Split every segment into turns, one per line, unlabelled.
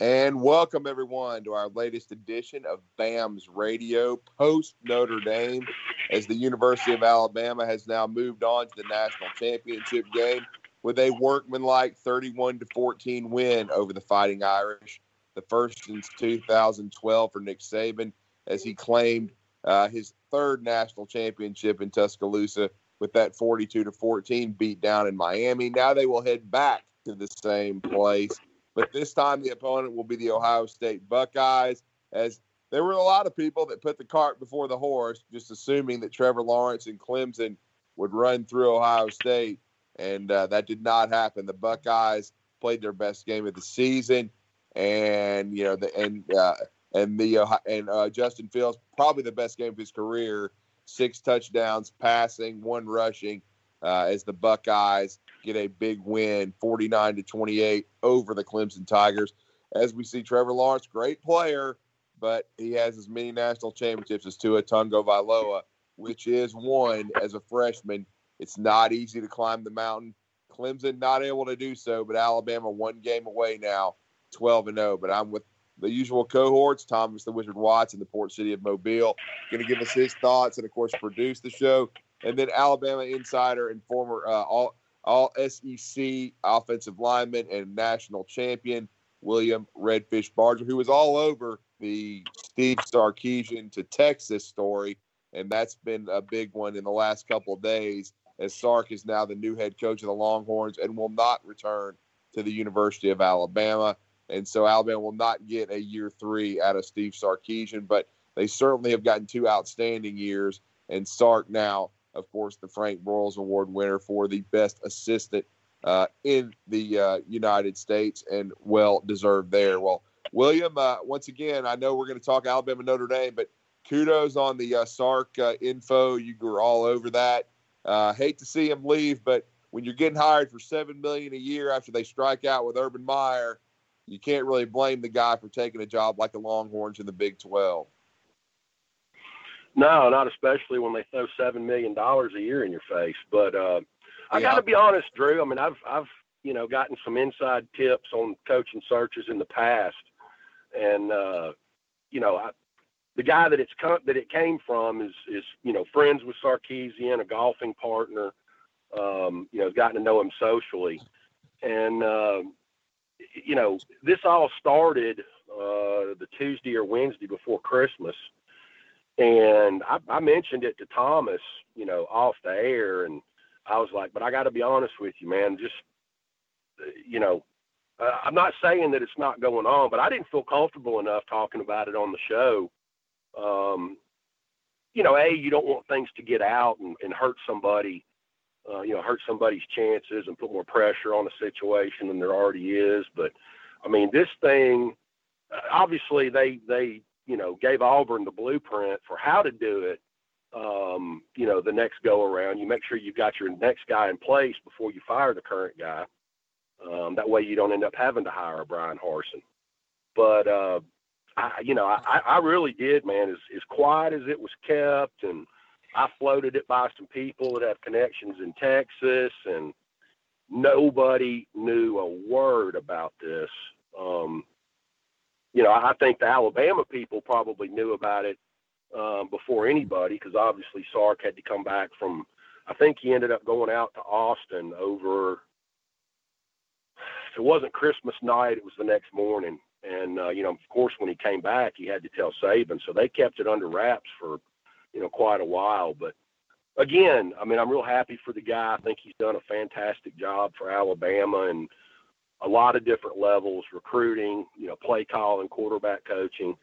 And welcome everyone to our latest edition of BAM's Radio. Post Notre Dame as the University of Alabama has now moved on to the national championship game with a workmanlike 31 to 14 win over the Fighting Irish, the first since 2012 for Nick Saban as he claimed uh, his third national championship in Tuscaloosa with that 42 to 14 beat down in Miami. Now they will head back to the same place but this time the opponent will be the Ohio State Buckeyes, as there were a lot of people that put the cart before the horse, just assuming that Trevor Lawrence and Clemson would run through Ohio State, and uh, that did not happen. The Buckeyes played their best game of the season, and you know the and uh, and the and uh, Justin Fields probably the best game of his career, six touchdowns passing, one rushing uh, as the Buckeyes get a big win, 49 to 28 over the Clemson Tigers. As we see, Trevor Lawrence, great player, but he has as many national championships as Tua Tagovailoa, which is one as a freshman. It's not easy to climb the mountain. Clemson not able to do so, but Alabama one game away now, 12 and 0. But I'm with the usual cohorts, Thomas the Wizard Watts in the port city of Mobile, going to give us his thoughts and, of course, produce the show and then Alabama insider and former uh, all all SEC offensive lineman and national champion William Redfish Barger, who was all over the Steve Sarkisian to Texas story, and that's been a big one in the last couple of days. As Sark is now the new head coach of the Longhorns and will not return to the University of Alabama. And so Alabama will not get a year three out of Steve Sarkisian, but they certainly have gotten two outstanding years. And Sark now of course, the Frank Broyles Award winner for the best assistant uh, in the uh, United States, and well deserved there. Well, William, uh, once again, I know we're going to talk Alabama Notre Dame, but kudos on the uh, Sark uh, info. You were all over that. Uh, hate to see him leave, but when you're getting hired for seven million a year after they strike out with Urban Meyer, you can't really blame the guy for taking a job like the Longhorns in the Big Twelve.
No, not especially when they throw seven million dollars a year in your face. But uh, I got to be honest, Drew. I mean, I've I've you know gotten some inside tips on coaching searches in the past, and uh, you know, I, the guy that it's come, that it came from is is you know friends with Sarkisian, a golfing partner. Um, you know, gotten to know him socially, and uh, you know, this all started uh, the Tuesday or Wednesday before Christmas and I, I mentioned it to Thomas, you know, off the air, and I was like, but I got to be honest with you, man. Just, you know, uh, I'm not saying that it's not going on, but I didn't feel comfortable enough talking about it on the show. Um, you know, a you don't want things to get out and, and hurt somebody, uh, you know, hurt somebody's chances and put more pressure on a situation than there already is. But I mean, this thing, uh, obviously, they they you know, gave Auburn the blueprint for how to do it. Um, you know, the next go around, you make sure you've got your next guy in place before you fire the current guy. Um, that way you don't end up having to hire a Bryan Harsin. But, uh, I, you know, I, I really did, man, as, as quiet as it was kept. And I floated it by some people that have connections in Texas and nobody knew a word about this. Um, you know, I think the Alabama people probably knew about it um, before anybody because obviously Sark had to come back from. I think he ended up going out to Austin over. If it wasn't Christmas night, it was the next morning, and uh, you know, of course, when he came back, he had to tell Saban, so they kept it under wraps for, you know, quite a while. But again, I mean, I'm real happy for the guy. I think he's done a fantastic job for Alabama, and a lot of different levels, recruiting, you know, play calling, quarterback coaching.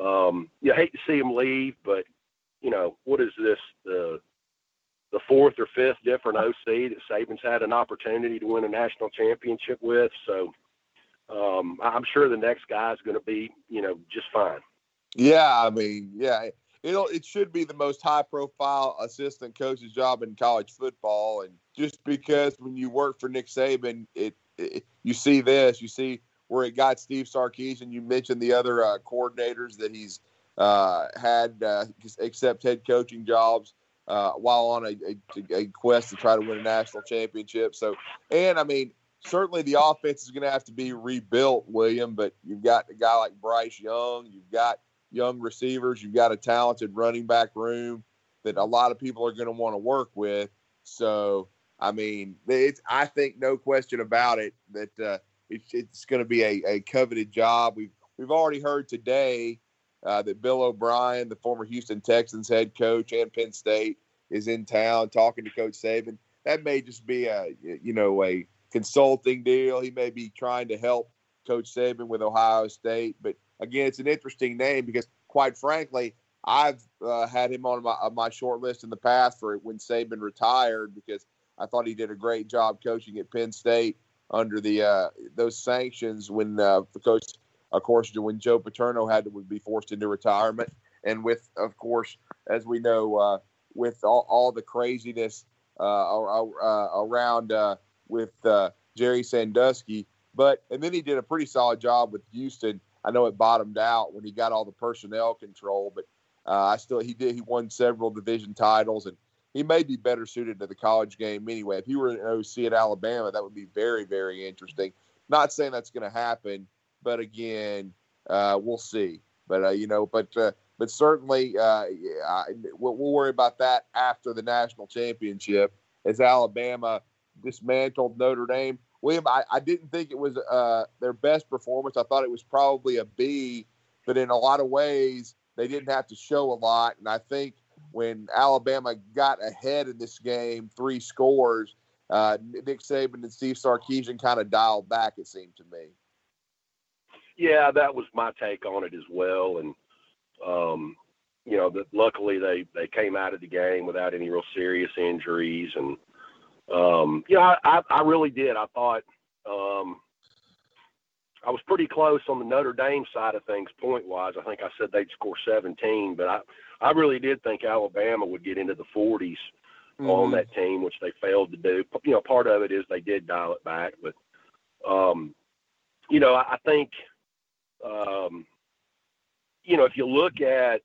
Um, you hate to see him leave, but you know, what is this the the fourth or fifth different OC that Saban's had an opportunity to win a national championship with? So um, I'm sure the next guy is going to be, you know, just fine.
Yeah, I mean, yeah, it'll it should be the most high profile assistant coach's job in college football, and just because when you work for Nick Saban, it you see this, you see where it got Steve Sarkisian. You mentioned the other uh, coordinators that he's uh, had uh, accept head coaching jobs uh, while on a, a, a, quest to try to win a national championship. So, and I mean, certainly the offense is going to have to be rebuilt, William. But you've got a guy like Bryce Young, you've got young receivers, you've got a talented running back room that a lot of people are going to want to work with. So, I mean, it's I think no question about it that uh, it's, it's going to be a, a coveted job. We've we've already heard today uh, that Bill O'Brien, the former Houston Texans head coach and Penn State, is in town talking to Coach Saban. That may just be a you know a consulting deal. He may be trying to help Coach Saban with Ohio State, but again, it's an interesting name because, quite frankly, I've uh, had him on my on my short list in the past for when Saban retired because I thought he did a great job coaching at Penn State under the uh, those sanctions when uh, the coach, of course, when Joe Paterno had to be forced into retirement, and with, of course, as we know, uh, with all, all the craziness uh, uh, around uh, with Jerry Sandusky, but and then he did a pretty solid job with Houston. I know it bottomed out when he got all the personnel control, but I still he did he won several division titles and he may be better suited to the college game anyway. If he were an OC at Alabama, that would be very very interesting. Not saying that's going to happen, but again, uh, we'll see. But uh, you know, but uh, but certainly uh, I, we'll, worry about that after the national championship as Alabama dismantled Notre Dame. William, I, I didn't think it was uh, their best performance. I thought it was probably a B, but in a lot of ways they didn't have to show a lot. And I think when Alabama got ahead in this game, three scores, uh, Nick Saban and Steve Sarkisian kind of dialed back. It seemed to me.
Yeah, that was my take on it as well. And um, you know, that luckily they they came out of the game without any real serious injuries. And um, you know, I, I really did. I thought um, I was pretty close on the Notre Dame side of things point wise. I think I said they'd score 17, but I, I really did think Alabama would get into the 40s mm-hmm. on that team, which they failed to do. You know, part of it is they did dial it back, but, um, you know, I, I think, um, you know, if you look at,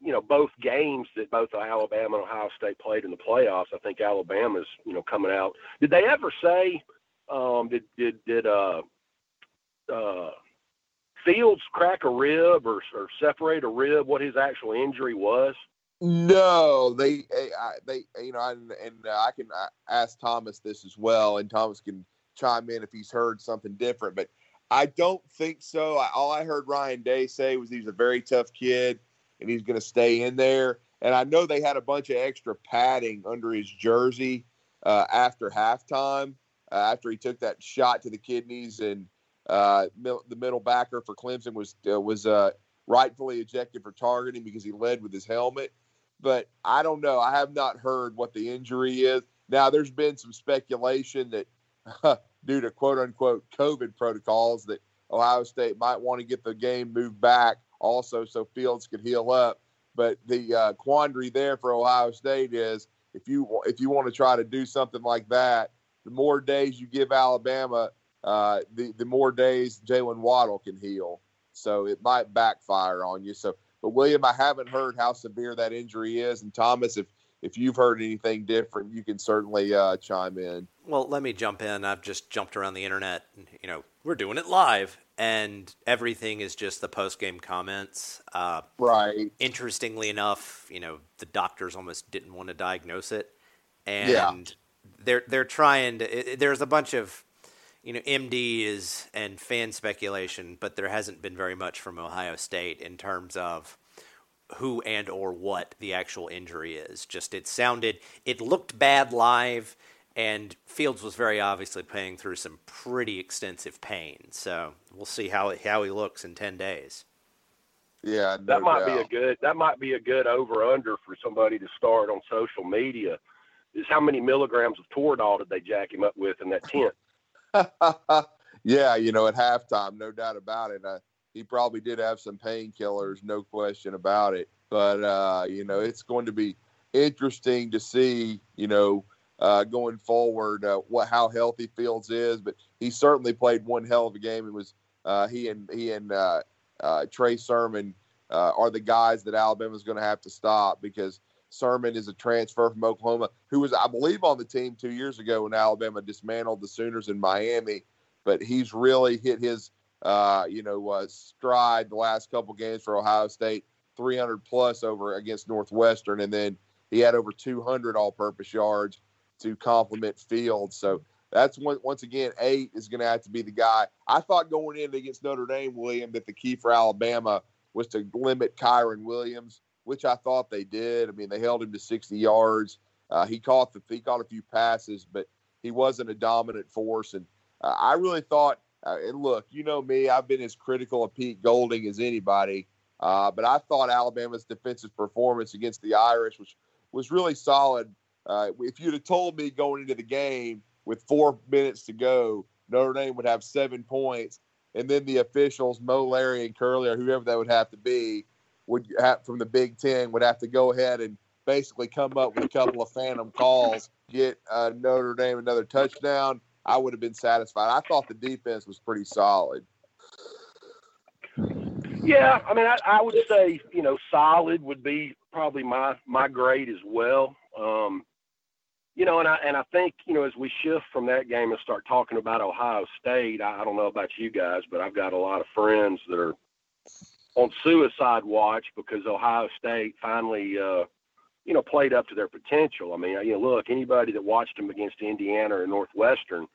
you know, both games that both Alabama and Ohio State played in the playoffs, I think Alabama's, you know, coming out. Did they ever say – um, did did did uh, uh, Fields crack a rib or, or separate a rib? What his actual injury was?
No, they they you know, and, and uh, I can uh, ask Thomas this as well, and Thomas can chime in if he's heard something different. But I don't think so. I, all I heard Ryan Day say was he's a very tough kid and he's going to stay in there. And I know they had a bunch of extra padding under his jersey uh, after halftime uh, after he took that shot to the kidneys, and uh, the middle backer for Clemson was uh, was uh, rightfully ejected for targeting because he led with his helmet. But I don't know. I have not heard what the injury is. Now, there's been some speculation that due to quote unquote COVID protocols that Ohio State might want to get the game moved back also so Fields could heal up. But the uh, quandary there for Ohio State is if you if you want to try to do something like that, the more days you give Alabama, uh, the the more days Jaylen Waddle can heal. So it might backfire on you. So, but William, I haven't heard how severe that injury is, and Thomas, if if you've heard anything different, you can certainly uh, chime in.
Well, let me jump in. I've just jumped around the internet. You know, we're doing it live, and everything is just the post game comments. Uh,
right.
Interestingly enough, you know, the doctors almost didn't want to diagnose it, and yeah they're they're trying to. There's a bunch of you know MD is and fan speculation, but there hasn't been very much from Ohio State in terms of who and or what the actual injury is. Just it sounded it looked bad live and Fields was very obviously paying through some pretty extensive pain. So we'll see how how he looks in 10 days.
Yeah, no
that might
doubt.
be a good that might be a good over under for somebody to start on social media is how many milligrams of Toradol did they jack him up with in that tent?
yeah, you know, at halftime, no doubt about it. Uh, he probably did have some painkillers, no question about it. But uh, you know, it's going to be interesting to see, you know, uh, going forward, uh, what how healthy Fields is. But he certainly played one hell of a game. It was uh, he and he and uh, uh, Trey Sermon uh, are the guys that Alabama's going to have to stop because Sermon is a transfer from Oklahoma, who was, I believe, on the team two years ago when Alabama dismantled the Sooners in Miami. But he's really hit his, uh, you know, uh, stride the last couple games for Ohio State, 300 plus over against Northwestern, and then he had over 200 all-purpose yards to complement Fields. So that's one, once again, eight is going to have to be the guy. I thought going in against Notre Dame, William, that the key for Alabama was to limit Kyren Williams which I thought they did. I mean, they held him to 60 yards. Uh, he caught the he caught a few passes, but he wasn't a dominant force. And uh, I really thought. Uh, and look, you know me, I've been as critical of Pete Golding as anybody. Uh, but I thought Alabama's defensive performance against the Irish was was really solid. Uh, if you'd have told me going into the game with four minutes to go, Notre Dame would have seven points, and then the officials, Moe, Larry, and Curly, or whoever that would have to be, would have from the Big Ten would have to go ahead and basically come up with a couple of phantom calls, get uh, Notre Dame another touchdown. I would have been satisfied. I thought the defense was pretty solid.
Yeah, I mean, I, I would say you know solid would be probably my my grade as well. Um, you know, and I and I think you know as we shift from that game and start talking about Ohio State, I, I don't know about you guys, but I've got a lot of friends that are on suicide watch because Ohio State finally, uh, you know, played up to their potential. I mean, you know, look, anybody that watched them against Indiana or Northwestern,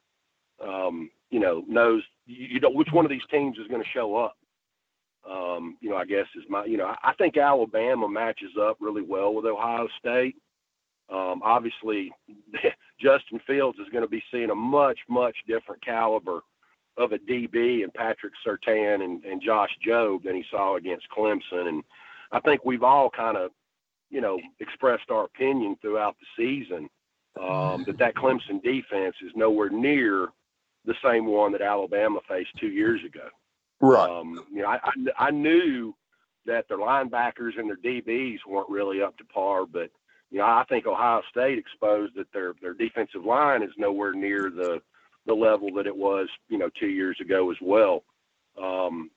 um, you know, knows you, know which one of these teams is going to show up. Um, you know, I guess is my, you know, I think Alabama matches up really well with Ohio State. Um, obviously, Justin Fields is going to be seeing a much, much different caliber of a DB and Patrick Surtain and, and Josh Jobe than he saw against Clemson. And I think we've all kind of, you know, expressed our opinion throughout the season um, that that Clemson defense is nowhere near the same one that Alabama faced two years ago.
Right.
Um, you know, I, I, I knew that their linebackers and their DBs weren't really up to par, but you know, I think Ohio State exposed that their their defensive line is nowhere near the the level that it was, you know, two years ago as well. Um,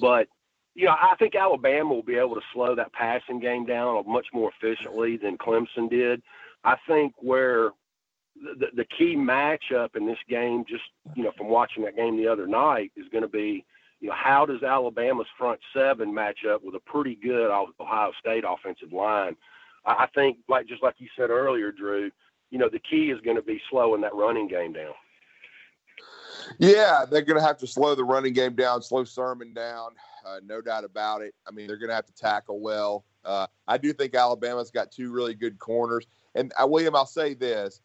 but you know, I think Alabama will be able to slow that passing game down much more efficiently than Clemson did. I think where the, the key matchup in this game, just you know, from watching that game the other night, is going to be, you know, how does Alabama's front seven match up with a pretty good Ohio State offensive line? I think, like just like you said earlier, Drew, you know, the key is going to be slowing that running game down.
Yeah, they're going to have to slow the running game down, slow Sermon down, uh, no doubt about it. I mean, they're going to have to tackle well. Uh, I do think Alabama's got two really good corners. And uh, William, I'll say this.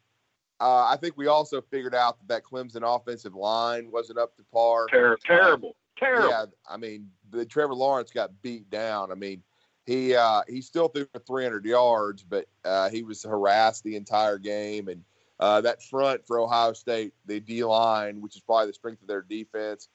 Uh, I think we also figured out that that Clemson offensive line wasn't up to par.
Ter- terrible, terrible. Yeah,
I mean, the Trevor Lawrence got beat down. I mean, he uh, he still threw for 300 yards, but uh, he was harassed the entire game, and uh, that front for Ohio State, the D line, which is probably the strength of their defense,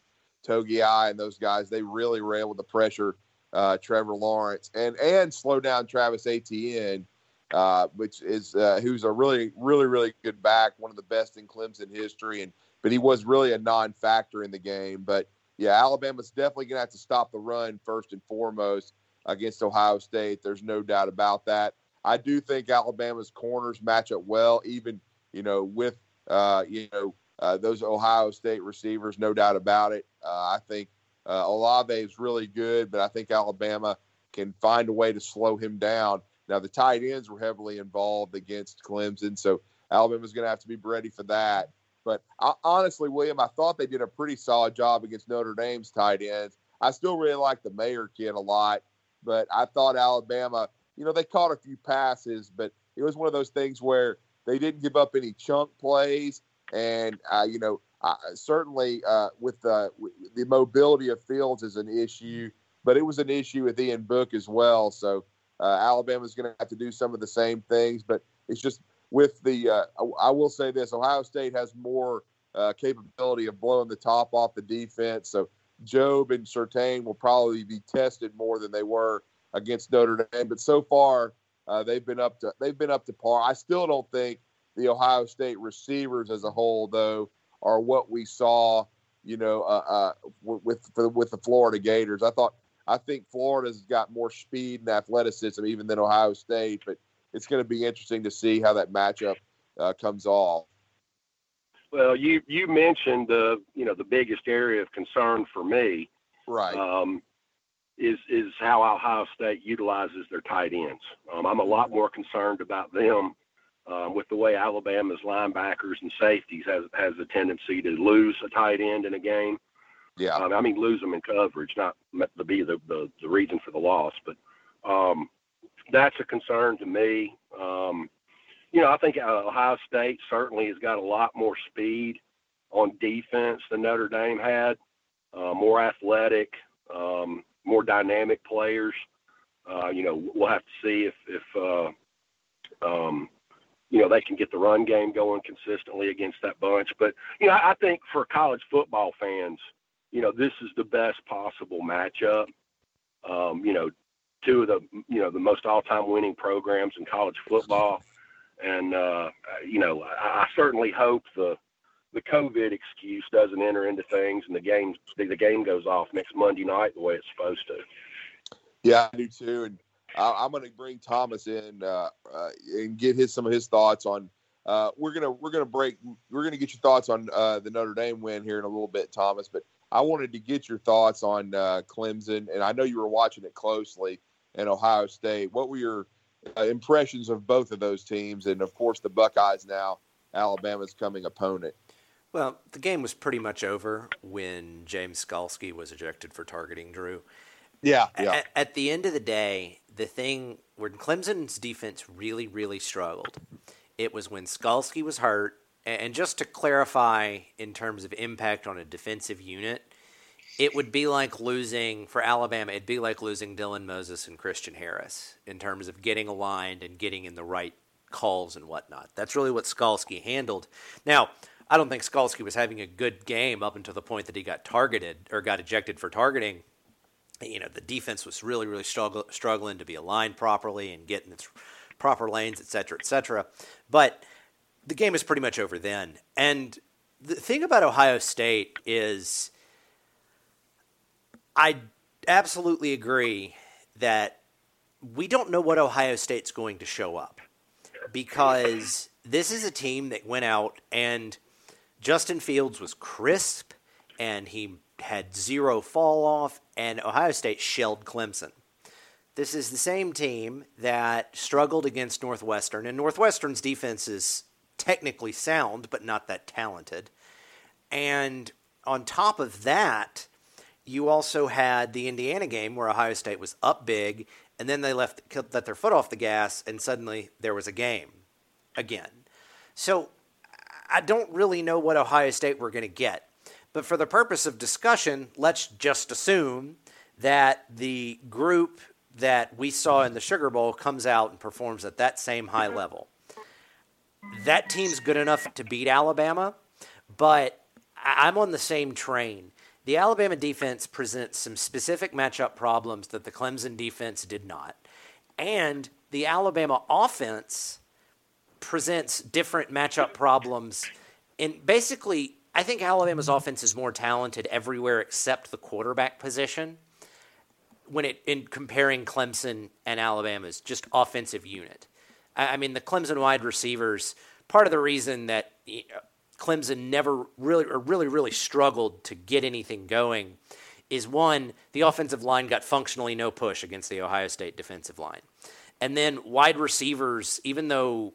Togiai and those guys, they really were able to pressure uh, Trevor Lawrence and and slow down Travis Etienne, uh, which is uh, who's a really really really good back, one of the best in Clemson history, and but he was really a non-factor in the game. But yeah, Alabama's definitely going to have to stop the run first and foremost against Ohio State. There's no doubt about that. I do think Alabama's corners match up well, even you know, with uh, you know uh, those Ohio State receivers, no doubt about it. Uh, I think uh, Olave is really good, but I think Alabama can find a way to slow him down. Now the tight ends were heavily involved against Clemson, so Alabama's going to have to be ready for that. But I, honestly, William, I thought they did a pretty solid job against Notre Dame's tight ends. I still really like the Mayer kid a lot, but I thought Alabama, you know, they caught a few passes, but it was one of those things where they didn't give up any chunk plays, and uh, you know uh, certainly with the the mobility of Fields is an issue, but it was an issue with Ian Book as well. So uh, Alabama's going to have to do some of the same things, but it's just with the. Uh, I will say this: Ohio State has more uh, capability of blowing the top off the defense. So Jobe and Surtain will probably be tested more than they were against Notre Dame. But so far, uh, they've been up to they've been up to par. I still don't think the Ohio State receivers as a whole, though, are what we saw. You know, uh, uh, with with the Florida Gators. I thought I think Florida's got more speed and athleticism even than Ohio State, but it's going to be interesting to see how that matchup uh, comes off.
Well, you you mentioned the you know the biggest area of concern for me,
right?
Um, is is how Ohio State utilizes their tight ends. Um, I'm a lot more concerned about them um, with the way Alabama's linebackers and safeties has has a tendency to lose a tight end in a game.
Yeah,
um, I mean lose them in coverage, not to be the, the, the reason for the loss, but um, that's a concern to me. Um, you know, I think Ohio State certainly has got a lot more speed on defense than Notre Dame had, uh, more athletic, um, more dynamic players. Uh, you know, we'll have to see if, if uh, um, you know, they can get the run game going consistently against that bunch. But, you know, I think for college football fans, you know, this is the best possible matchup. Um, you know, two of the, you know, the most all-time winning programs in college football and uh, you know, I, I certainly hope the the COVID excuse doesn't enter into things, and the game the game goes off next Monday night the way it's supposed to.
Yeah, I do too, and I, am going to bring Thomas in uh, uh, and get his some of his thoughts on. Uh, we're gonna we're gonna break. We're gonna get your thoughts on uh, the Notre Dame win here in a little bit, Thomas. But I wanted to get your thoughts on uh, Clemson, and I know you were watching it closely. And Ohio State. What were your uh, impressions of both of those teams, and of course the Buckeyes now, Alabama's coming opponent.
Well, the game was pretty much over when James Skalski was ejected for targeting Drew.
Yeah, yeah.
At, at the end of the day, the thing when Clemson's defense really, really struggled, it was when Skalski was hurt. And just to clarify, in terms of impact on a defensive unit, it would be like losing for Alabama. It'd be like losing Dylan Moses and Christian Harris in terms of getting aligned and getting in the right calls and whatnot. That's really what Skalski handled. Now, I don't think Skalski was having a good game up until the point that he got targeted or got ejected for targeting. You know, the defense was really, really struggle, struggling to be aligned properly and get in its proper lanes, et cetera, et cetera. But the game is pretty much over then. And the thing about Ohio State is I absolutely agree that we don't know what Ohio State's going to show up because this is a team that went out and Justin Fields was crisp and he had zero fall off, and Ohio State shelled Clemson. This is the same team that struggled against Northwestern, and Northwestern's defense is technically sound, but not that talented. And on top of that, you also had the Indiana game where Ohio State was up big, and then they left let their foot off the gas, and suddenly there was a game again. So I don't really know what Ohio State we're going to get, but for the purpose of discussion, let's just assume that the group that we saw in the Sugar Bowl comes out and performs at that same high mm-hmm. level. That team's good enough to beat Alabama, but I'm on the same train the Alabama defense presents some specific matchup problems that the Clemson defense did not. And the Alabama offense presents different matchup problems. And basically, I think Alabama's offense is more talented everywhere except the quarterback position when it in comparing Clemson and Alabama's just offensive unit. I mean, the Clemson wide receivers, part of the reason that Clemson never really or really really struggled to get anything going is one the offensive line got functionally no push against the Ohio State defensive line. And then wide receivers even though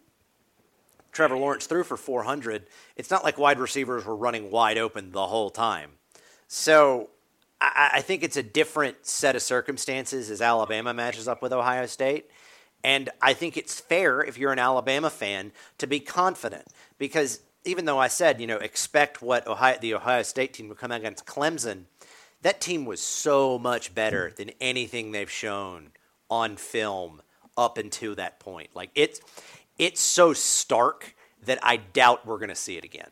Trevor Lawrence threw for 400, it's not like wide receivers were running wide open the whole time. So I, I think it's a different set of circumstances as Alabama matches up with Ohio State. And I think it's fair if you're an Alabama fan to be confident because even though I said, you know, expect what Ohio, the Ohio State team would come out against Clemson, that team was so much better than anything they've shown on film up until that point. Like it's it's so stark that I doubt we're going to see it again.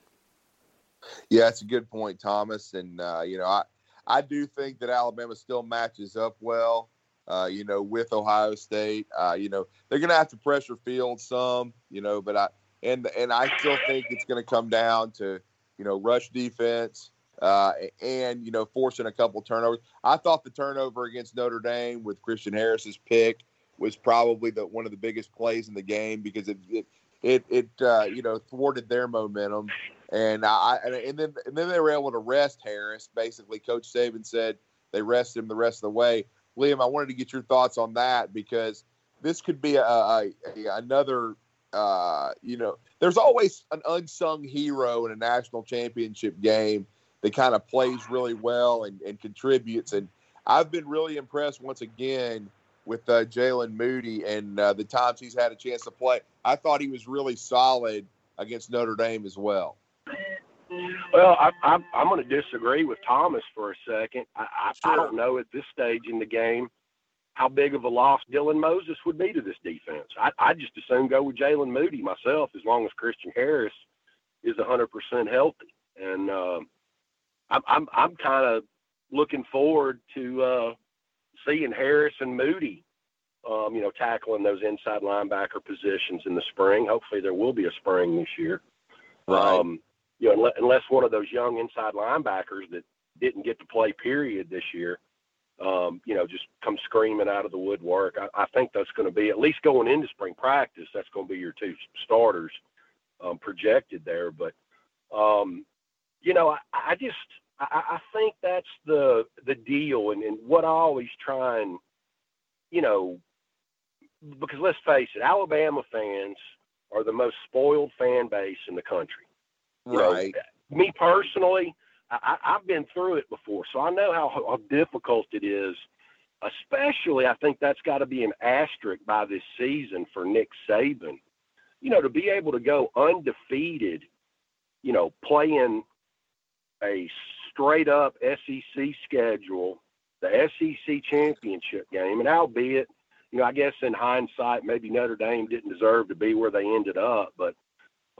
Yeah, that's a good point, Thomas. And uh, you know, I I do think that Alabama still matches up well. Uh, you know, with Ohio State, uh, you know, they're going to have to pressure field some, you know, but I, and and I still think it's going to come down to you know rush defense uh, and you know forcing a couple turnovers. I thought the turnover against Notre Dame with Christian Harris's pick was probably the one of the biggest plays in the game because it it it, it uh, you know thwarted their momentum. And I and then and then they were able to rest Harris. Basically, Coach Saban said they rested him the rest of the way. Liam, I wanted to get your thoughts on that because this could be a, a, a another. Uh, you know, there's always an unsung hero in a national championship game that kind of plays really well and, and contributes. And I've been really impressed once again with uh, Jaylen Moody and uh, the times he's had a chance to play. I thought he was really solid against Notre Dame as well.
Well, I, I, I'm going to disagree with Thomas for a second. I, I, sure. I don't know at this stage in the game how big of a loss Dylan Moses would be to this defense. I, I just assume go with Jaylen Moody myself as long as Christian Harris is 100% healthy. And uh, I'm, I'm, I'm kind of looking forward to uh, seeing Harris and Moody, um, you know, tackling those inside linebacker positions in the spring. Hopefully, there will be a spring this year. Right. Um, you know, unless one of those young inside linebackers that didn't get to play period this year, um, you know, just come screaming out of the woodwork. I, I think that's going to be at least going into spring practice. That's going to be your two starters um, projected there. But um, you know, I, I just I, I think that's the the deal, and, and what I always try and you know, because let's face it, Alabama fans are the most spoiled fan base in the country.
You right.
Know, me personally, I, I've been through it before, so I know how, how difficult it is. Especially, I think that's got to be an asterisk by this season for Nick Saban. You know, to be able to go undefeated, you know, playing a straight up SEC schedule, the SEC championship game, and albeit, you know, I guess in hindsight, maybe Notre Dame didn't deserve to be where they ended up, but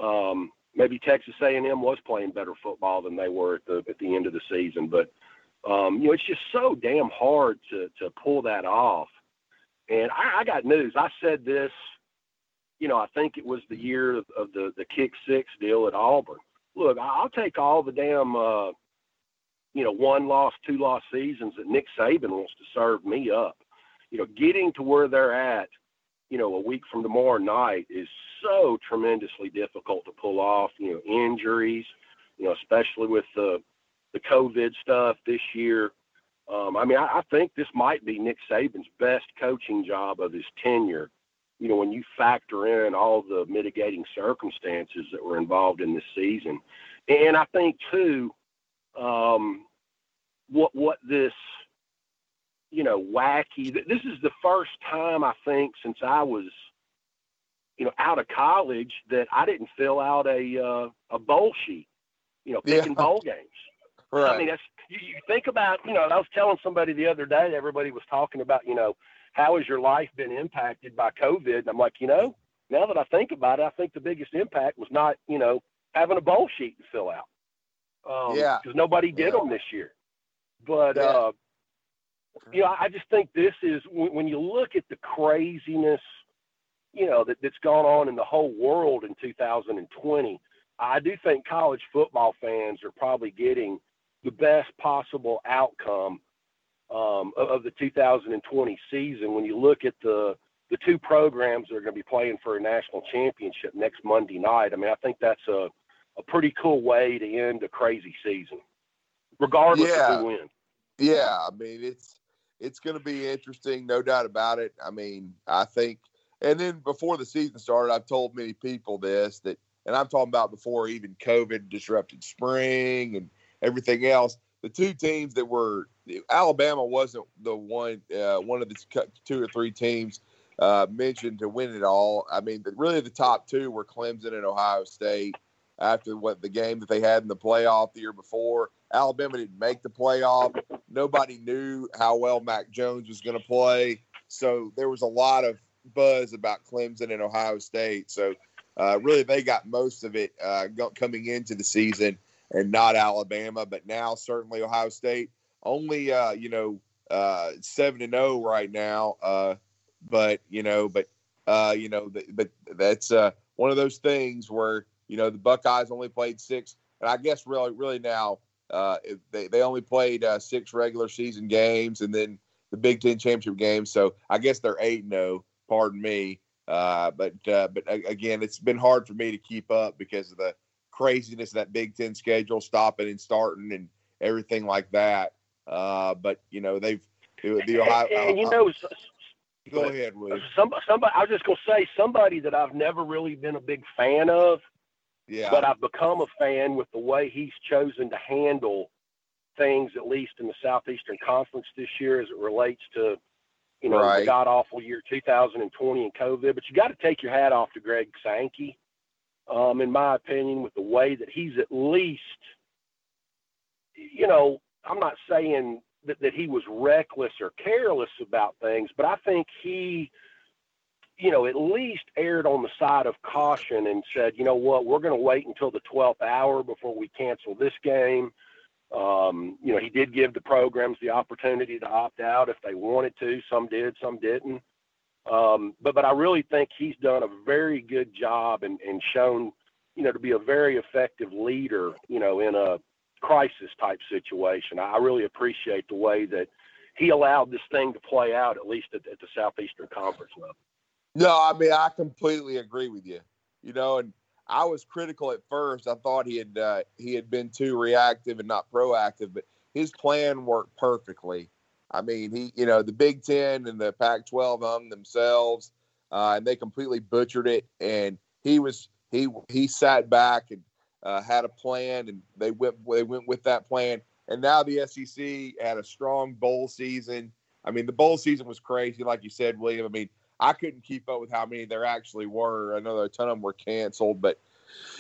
um, maybe Texas A&M was playing better football than they were at the at the end of the season. But um, you know, it's just so damn hard to to pull that off. And I, I got news. I said this. You know, I think it was the year of, of the the kick six deal at Auburn. Look, I'll take all the damn uh, you know, one loss, two loss seasons that Nick Saban wants to serve me up. You know, getting to where they're at, you know, a week from tomorrow night is so tremendously difficult to pull off. You know, injuries, you know, especially with the the COVID stuff this year. Um, I mean, I, I think this might be Nick Saban's best coaching job of his tenure. You know, when you factor in all the mitigating circumstances that were involved in this season, and I think too, um, what what this you know wacky. This is the first time I think since I was you know out of college that I didn't fill out a uh, a bowl sheet. You know, picking yeah. bowl games. Right. I mean, that's you, you think about. You know, I was telling somebody the other day. Everybody was talking about. You know, how has your life been impacted by COVID? And I'm like, you know, now that I think about it, I think the biggest impact was not, you know, having a bowl sheet to fill out. Um, yeah. Because nobody did yeah. them this year. But, yeah. uh, you know, I just think this is when, when you look at the craziness, you know, that, that's gone on in the whole world in 2020. I do think college football fans are probably getting the best possible outcome um, of, of, the 2020 season when you look at the the two programs that are going to be playing for a national championship next Monday night. I mean, I think that's a a pretty cool way to end a crazy season, regardless yeah. of who wins.
Yeah, I mean it's it's going to be interesting, no doubt about it. I mean, I think, and then before the season started, I've told many people this that, and I'm talking about before even COVID disrupted spring and everything else. The two teams that were Alabama wasn't the one, uh, one of the two or three teams uh, mentioned to win it all. I mean, really the top two were Clemson and Ohio State after what the game that they had in the playoff the year before. Alabama didn't make the playoff. Nobody knew how well Mac Jones was going to play. So there was a lot of buzz about Clemson and Ohio State. So uh, really, they got most of it uh, coming into the season and not Alabama. But now, certainly, Ohio State only, uh, you know, uh, seven and 0 right now. Uh, but you know, but uh, you know, but that's one of those things where you know, the Buckeyes only played six, and I guess really, really now uh, they they only played uh, six regular season games, and then the Big Ten championship game. So I guess they're eight no. Oh. Pardon me. Uh, but uh, but again, it's been hard for me to keep up because of the craziness of that Big Ten schedule, stopping and starting, and everything like that. Uh, but you know they've the, the
Ohio. And, and you know,
go ahead, William.
Somebody, somebody, I was just gonna say somebody that I've never really been a big fan of.
Yeah.
But I've become a fan with the way he's chosen to handle things, at least in the Southeastern Conference this year, as it relates to you know, right. the god awful year 2020 and COVID. But you got to take your hat off to Greg Sankey, um, in my opinion, with the way that he's at least, you know, I'm not saying that, that he was reckless or careless about things, but I think he, you know, at least erred on the side of caution and said, you know what, we're going to wait until the 12th hour before we cancel this game. Um, you know, he did give the programs the opportunity to opt out if they wanted to. Some did, some didn't. Um, but but I really think he's done a very good job and, and shown, you know, to be a very effective leader, you know, in a crisis type situation. I really appreciate the way that he allowed this thing to play out, at least at, at the Southeastern Conference level.
No, I mean I completely agree with you. You know, and I was critical at first. I thought he had uh, he had been too reactive and not proactive, but his plan worked perfectly. I mean, he you know the Big Ten and the Pac-12 hung themselves, uh, and they completely butchered it. And he was he he sat back and uh, had a plan, and they went they went with that plan. And now the SEC had a strong bowl season. I mean, the bowl season was crazy, like you said, William. I mean, I couldn't keep up with how many there actually were. I know a ton of them were canceled, but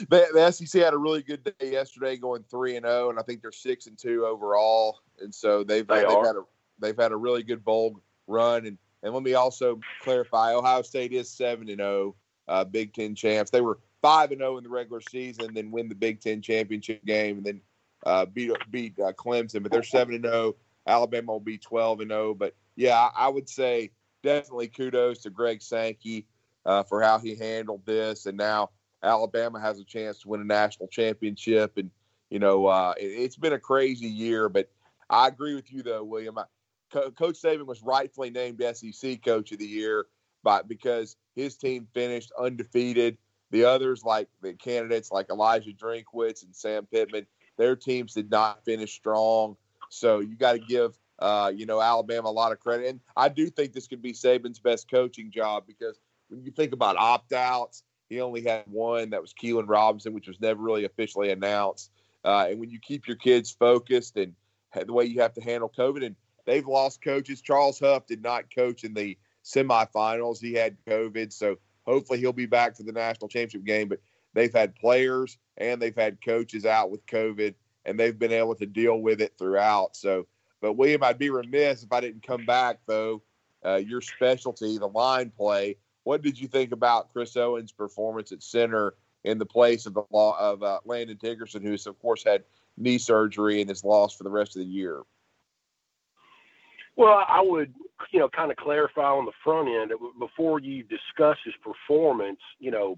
the, the SEC had a really good day yesterday, going three and zero, oh, and I think they're six and two overall. And so they've
they
they've had a they've had a really good bowl run. And and let me also clarify: Ohio State is seven and zero, oh, uh, Big Ten champs. They were five and zero oh in the regular season, then win the Big Ten championship game, and then uh, beat beat uh, Clemson. But they're seven and zero. Alabama will be twelve and zero. But yeah, I, I would say definitely kudos to Greg Sankey uh, for how he handled this. And now Alabama has a chance to win a national championship. And, you know, uh, it, has been a crazy year, but I agree with you, though, William. I, Co- Coach Saban was rightfully named SEC Coach of the Year by, because his team finished undefeated. The others, like the candidates like Eliah Drinkwitz and Sam Pittman, their teams did not finish strong. So you got to give uh, you know, Alabama a lot of credit. And I do think this could be Saban's best coaching job because when you think about opt outs, he only had one that was Keilan Robinson, which was never really officially announced. Uh, and when you keep your kids focused and the way you have to handle COVID, and they've lost coaches. Charles Huff did not coach in the semifinals. He had COVID. So hopefully he'll be back for the national championship game. But they've had players and they've had coaches out with COVID, and they've been able to deal with it throughout. So but William, I'd be remiss if I didn't come back though. Uh, your specialty, the line play. What did you think about Chris Owens' performance at center in the place of the law of uh, Landon Dickerson, who's of course had knee surgery and is lost for the rest of the year?
Well, I would, you know, kind of clarify on the front end before you discuss his performance. You know,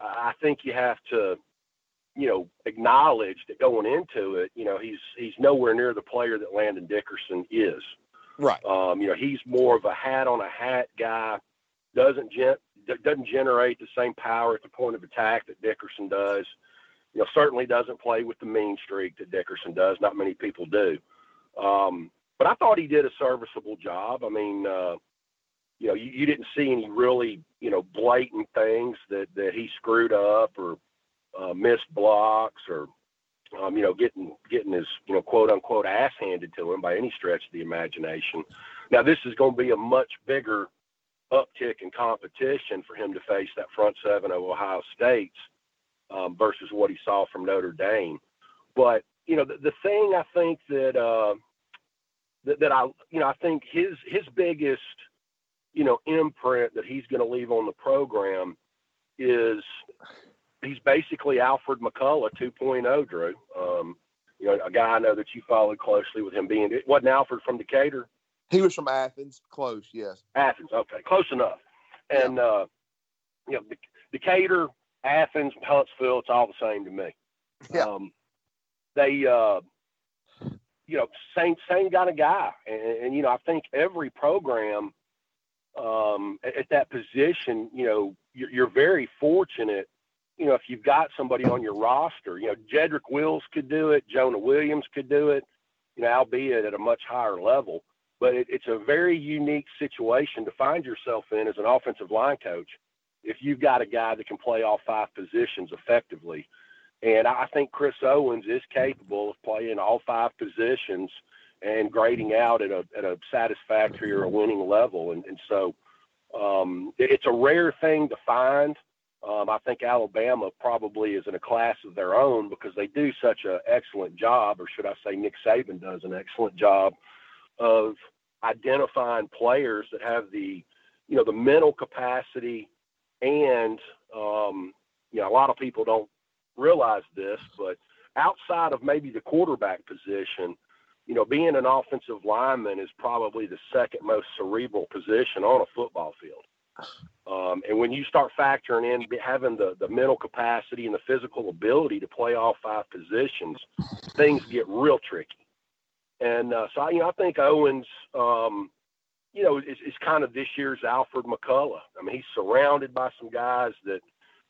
I think you have to you know, acknowledged that going into it, you know, he's he's nowhere near the player that Landon Dickerson is.
Right.
Um, you know, he's more of a hat on a hat guy. Doesn't gen- doesn't generate the same power at the point of attack that Dickerson does. You know, certainly doesn't play with the mean streak that Dickerson does. Not many people do. Um, but I thought he did a serviceable job. I mean, uh, you know, you, you didn't see any really, you know, blatant things that that he screwed up or uh, missed blocks or um, you know getting getting his you know quote unquote ass handed to him by any stretch of the imagination. Now this is going to be a much bigger uptick in competition for him to face that front seven of Ohio State's um, versus what he saw from Notre Dame. But you know the, the thing I think that uh, that, that I you know I think his his biggest you know imprint that he's going to leave on the program is he's basically Alfred McCullough 2.0, Drew. Um, you know, a guy I know that you followed closely with him being it wasn't Alfred from Decatur.
He was from Athens, close, yes.
Athens, okay, close enough. And yeah. uh, you know, Decatur, Athens, Huntsville, it's all the same to me.
Yeah. Um,
they, uh, you know, same same kind of guy, and, and you know, I think every program um, at, at, that position, you know, you're, you're, very fortunate. You know, if you've got somebody on your roster, you know, Jedrick Wills could do it, Jonah Williams could do it, you know, albeit at a much higher level. But it, it's a very unique situation to find yourself in as an offensive line coach if you've got a guy that can play all five positions effectively. And I think Chris Owens is capable of playing all five positions and grading out at a at a satisfactory or a winning level. And and so um, it's a rare thing to find. Um, I think Alabama probably is in a class of their own because they do such an excellent job, or should I say, Nick Saban does an excellent job of identifying players that have the, you know, the mental capacity and, um, you know, a lot of people don't realize this, but outside of maybe the quarterback position, you know, being an offensive lineman is probably the second most cerebral position on a football field. Um, and when you start factoring in having the, the mental capacity and the physical ability to play all five positions, things get real tricky. And uh, so, you know, I think Owens, um, you know, is, is kind of this year's Alfred McCullough. I mean, he's surrounded by some guys that,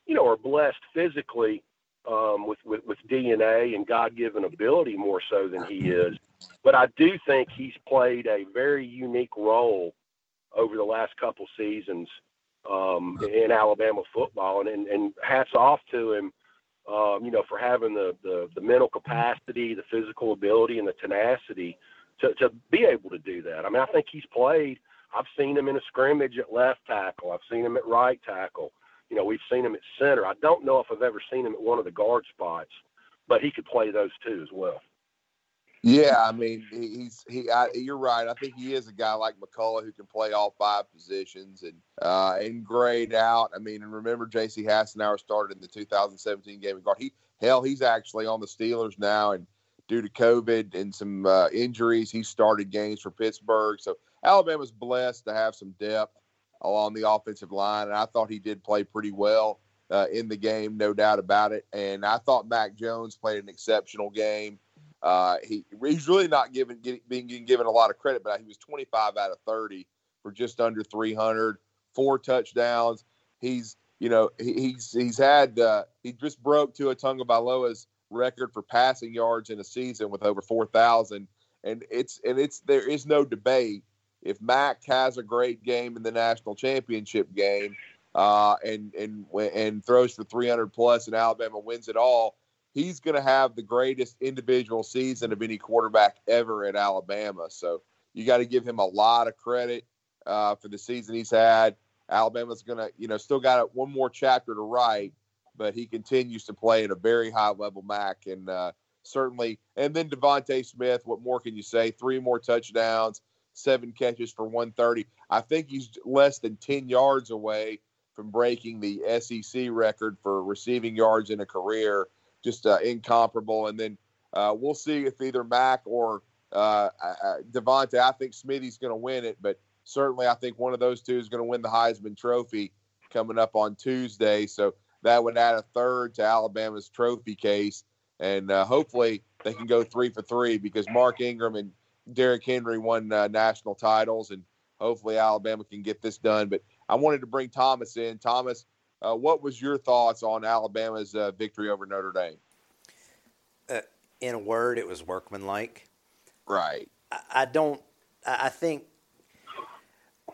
you know, are blessed physically um, with, with, with DNA and God given ability more so than he is. But I do think he's played a very unique role over the last couple seasons um, in Alabama football, and, and, and hats off to him, um, you know, for having the, the, the mental capacity, the physical ability, and the tenacity to, to be able to do that. I mean, I think he's played. I've seen him in a scrimmage at left tackle. I've seen him at right tackle. You know, we've seen him at center. I don't know if I've ever seen him at one of the guard spots, but he could play those too as well.
Yeah, I mean, he's he. I, you're right. I think he is a guy like McCullough who can play all five positions and uh, and grade out. I mean, and remember, J.C. Hassenauer started in the 2017 game guard. He hell, he's actually on the Steelers now, and due to COVID and some uh, injuries, he started games for Pittsburgh. So Alabama's blessed to have some depth along the offensive line, and I thought he did play pretty well uh, in the game, no doubt about it. And I thought Mac Jones played an exceptional game. Uh, he he's really not given being given a lot of credit, but he was 25 out of 30 for just under 300, four touchdowns. He's you know he, he's he's had uh, he just broke Tua Tagovailoa's record for passing yards in a season with over 4,000, and it's and it's there is no debate if Mac has a great game in the national championship game. Uh, and and and throws for 300 plus, and Alabama wins it all he's going to have the greatest individual season of any quarterback ever at Alabama. So you got to give him a lot of credit uh, for the season he's had. Alabama's going to, you know, still got one more chapter to write, but he continues to play at a very high level, Mac, and uh, certainly. And then DeVonta Smith, what more can you say? Three more touchdowns, seven catches for 130. I think he's less than 10 yards away from breaking the SEC record for receiving yards in a career just uh, incomparable. And then uh, we'll see if either Mac or uh, DeVonta. I think Smitty's going to win it, but certainly I think one of those two is going to win the Heisman Trophy coming up on Tuesday. So that would add a third to Alabama's trophy case, and uh, hopefully they can go three for three because Mark Ingram and Derrick Henry won uh, national titles, and hopefully Alabama can get this done. But I wanted to bring Thomas in. Thomas, uh, what was your thoughts on Alabama's uh, victory over Notre Dame?
Uh, in a word, it was workmanlike.
Right.
I, I don't. I think.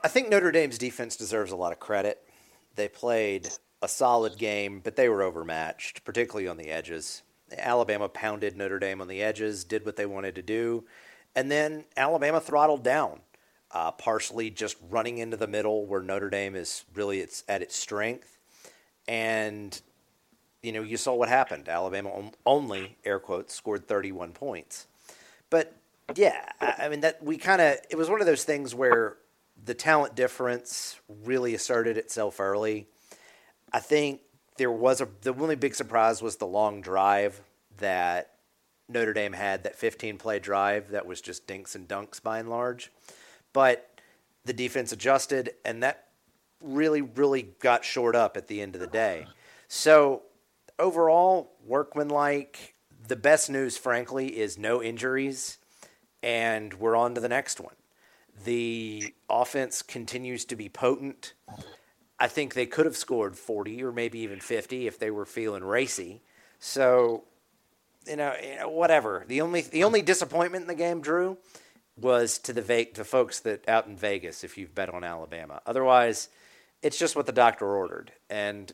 I think Notre Dame's defense deserves a lot of credit. They played a solid game, but they were overmatched, particularly on the edges. Alabama pounded Notre Dame on the edges, did what they wanted to do, and then Alabama throttled down, uh, partially just running into the middle where Notre Dame is really it's at its strength and you know you saw what happened. Alabama only air quotes scored 31 points, but yeah, I mean that we kind of it was one of those things where the talent difference really asserted itself early. I think there was a the only big surprise was the long drive that Notre Dame had that 15 play drive that was just dinks and dunks by and large, but the defense adjusted and that really, really got shored up at the end of the day. So overall, workmanlike. The best news, frankly, is no injuries, and we're on to the next one. The offense continues to be potent. I think they could have scored 40 or maybe even 50 if they were feeling racy. So, you know, you know whatever. The only the only disappointment in the game, Drew, was to the va- to folks that out in Vegas if you've bet on Alabama. Otherwise, it's just what the doctor ordered. And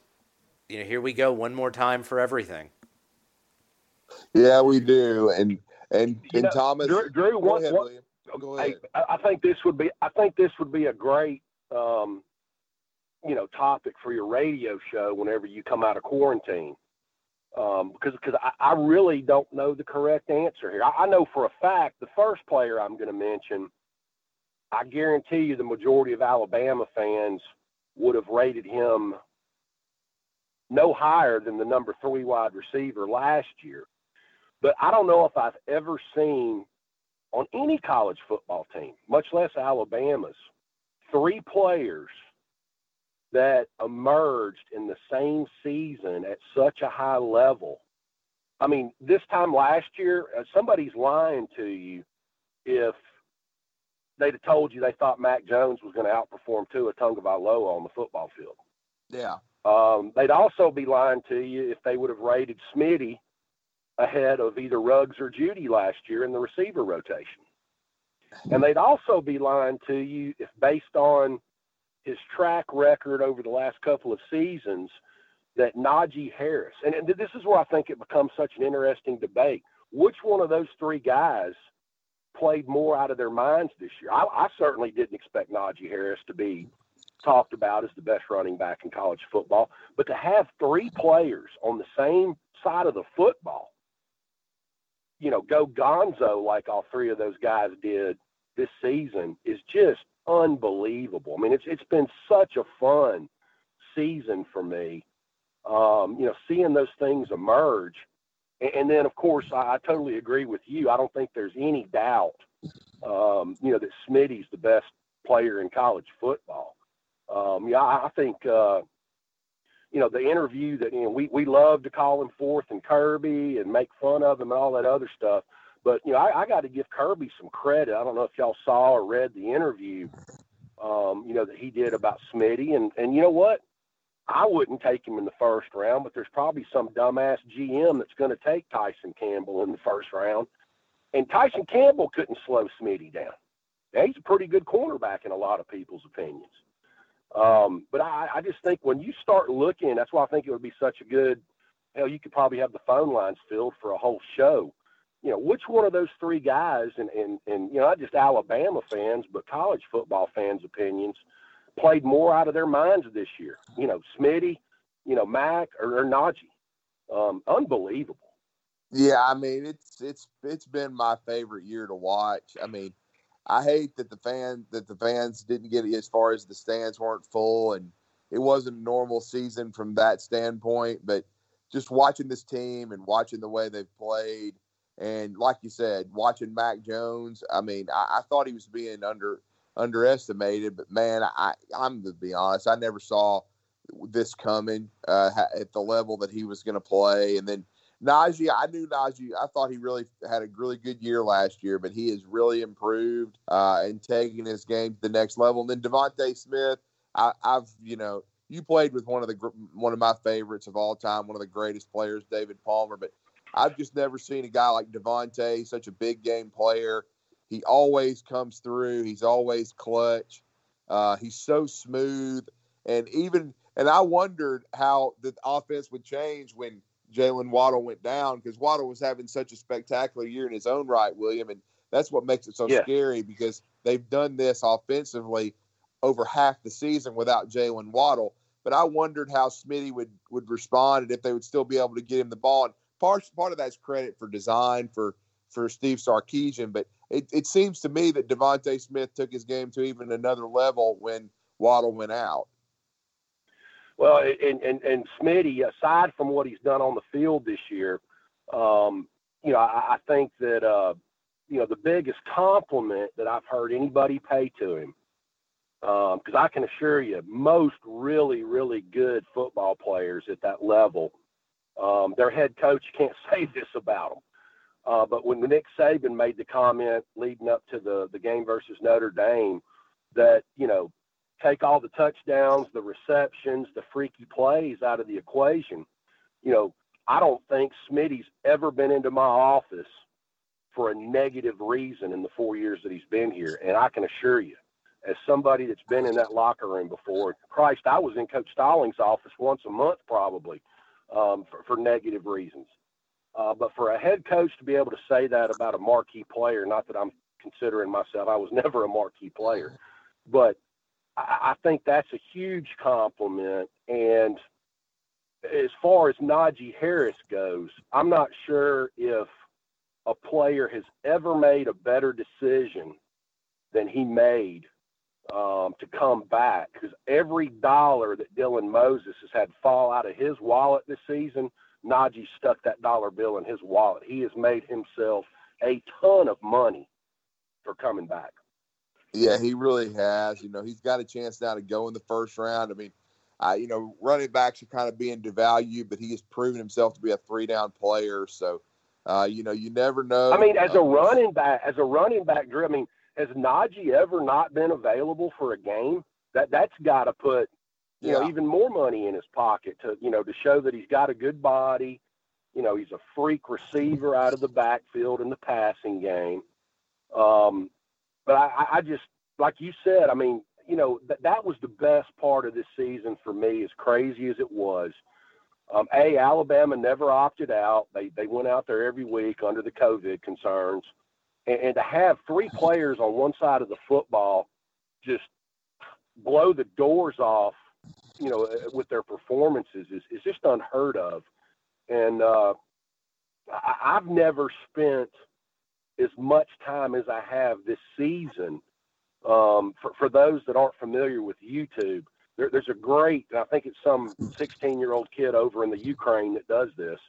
you know, here we go one more time for everything.
Yeah, we do. And and and know, Thomas
Drew, Drew go one, ahead, one, go ahead. I, I think this would be I think this would be a great um, you know topic for your radio show whenever you come out of quarantine um, because because I, I, really don't know the correct answer here. I, I know for a fact the first player I'm going to mention, I guarantee you the majority of Alabama fans would have rated him no higher than the number three wide receiver last year. But I don't know if I've ever seen on any college football team, much less Alabama's, three players that emerged in the same season at such a high level. I mean, this time last year, uh, somebody's lying to you if they'd have told you they thought Mac Jones was going to outperform Tua Tagovailoa on the football field.
Yeah.
Um, they'd also be lying to you if they would have rated Smitty ahead of either Ruggs or Jeudy last year in the receiver rotation. And they'd also be lying to you if, based on his track record over the last couple of seasons, that Najee Harris, and, and this is where I think it becomes such an interesting debate. Which one of those three guys played more out of their minds this year? I, I certainly didn't expect Najee Harris to be talked about as the best running back in college football, but to have three players on the same side of the football, you know, go gonzo like all three of those guys did this season is just unbelievable. I mean, it's it's been such a fun season for me. Um, you know, seeing those things emerge, and, then of course I, I, totally agree with you. I don't think there's any doubt, um, you know, that Smitty's the best player in college football. Um, yeah, I, I think. Uh, you know, the interview that you know we we love to call him forth and Kirby and make fun of him and all that other stuff. But you know, I, I got to give Kirby some credit. I don't know if y'all saw or read the interview, um, you know, that he did about Smitty, and and you know what? I wouldn't take him in the first round, but there's probably some dumbass GM that's going to take Tyson Campbell in the first round, and Tyson Campbell couldn't slow Smitty down. Now, he's a pretty good cornerback in a lot of people's opinions. Um, but I, I just think when you start looking, that's why I think it would be such a good. Hell, you could probably have the phone lines filled for a whole show you know, which one of those three guys, and, and, and you know, not just Alabama fans, but college football fans' opinions, played more out of their minds this year? You know, Smitty, you know, Mac, or, or Najee. Um, unbelievable.
Yeah, I mean, it's it's it's been my favorite year to watch. I mean, I hate that the fan that the fans didn't get it as far as the stands weren't full, and it wasn't a normal season from that standpoint. But just watching this team and watching the way they've played and like you said, watching Mac Jones, I mean, I, I thought he was being under underestimated, but man, I I'm to be honest, I never saw this coming uh, at the level that he was going to play. And then Najee, I knew Najee. I thought he really had a really good year last year, but he has really improved uh, and taking his game to the next level. And then DeVonta Smith, I, I've you know you played with one of the one of my favorites of all time, one of the greatest players, David Palmer. But I've just never seen a guy like DeVonta, such a big game player. He always comes through. He's always clutch. Uh, he's so smooth, and even and I wondered how the offense would change when Jalen Waddle went down because Waddle was having such a spectacular year in his own right, William, and that's what makes it so yeah. scary because they've done this offensively over half the season without Jalen Waddle. But I wondered how Smitty would would respond and if they would still be able to get him the ball. And part part of that's credit for design for for Steve Sarkisian, but it, it seems to me that DeVonta Smith took his game to even another level when Waddle went out.
Well, and and and Smitty, aside from what he's done on the field this year, um, you know, I, I think that uh, you know the biggest compliment that I've heard anybody pay to him, because um, I can assure you, most really really good football players at that level um, their head coach can't say this about them. Uh, but when Nick Saban made the comment leading up to the the game versus Notre Dame that you know take all the touchdowns, the receptions, the freaky plays out of the equation, you know I don't think Smitty's ever been into my office for a negative reason in the four years that he's been here, and I can assure you as somebody that's been in that locker room before. Christ, I was in Coach Stallings' office once a month probably um, for, for, negative reasons. Uh, but for a head coach to be able to say that about a marquee player, not that I'm considering myself, I was never a marquee player, but I, I think that's a huge compliment. And as far as Najee Harris goes, I'm not sure if a player has ever made a better decision than he made um, to come back because every dollar that Dylan Moses has had fall out of his wallet this season, Najee stuck that dollar bill in his wallet. He has made himself a ton of money for coming back.
Yeah, he really has. You know, he's got a chance now to go in the first round. I mean, uh, you know, running backs are kind of being devalued, but he has proven himself to be a three down player. So, uh, you know, you never know.
I mean, as a running back, as a running back, Drew, I mean, has Najee ever not been available for a game? That that's got to put you yeah. know even more money in his pocket to you know to show that he's got a good body. You know, he's a freak receiver out of the backfield in the passing game. Um, but I, I just like you said, I mean, you know, that that was the best part of this season for me, as crazy as it was. Um, a Alabama never opted out. They they went out there every week under the COVID concerns and, and to have three players on one side of the football just blow the doors off, you know, uh, with their performances is, is just unheard of. And uh, I, I've never spent as much time as I have this season. Um, for, for those that aren't familiar with YouTube, there, there's a great, I think it's some 16 year old kid over in the Ukraine that does this.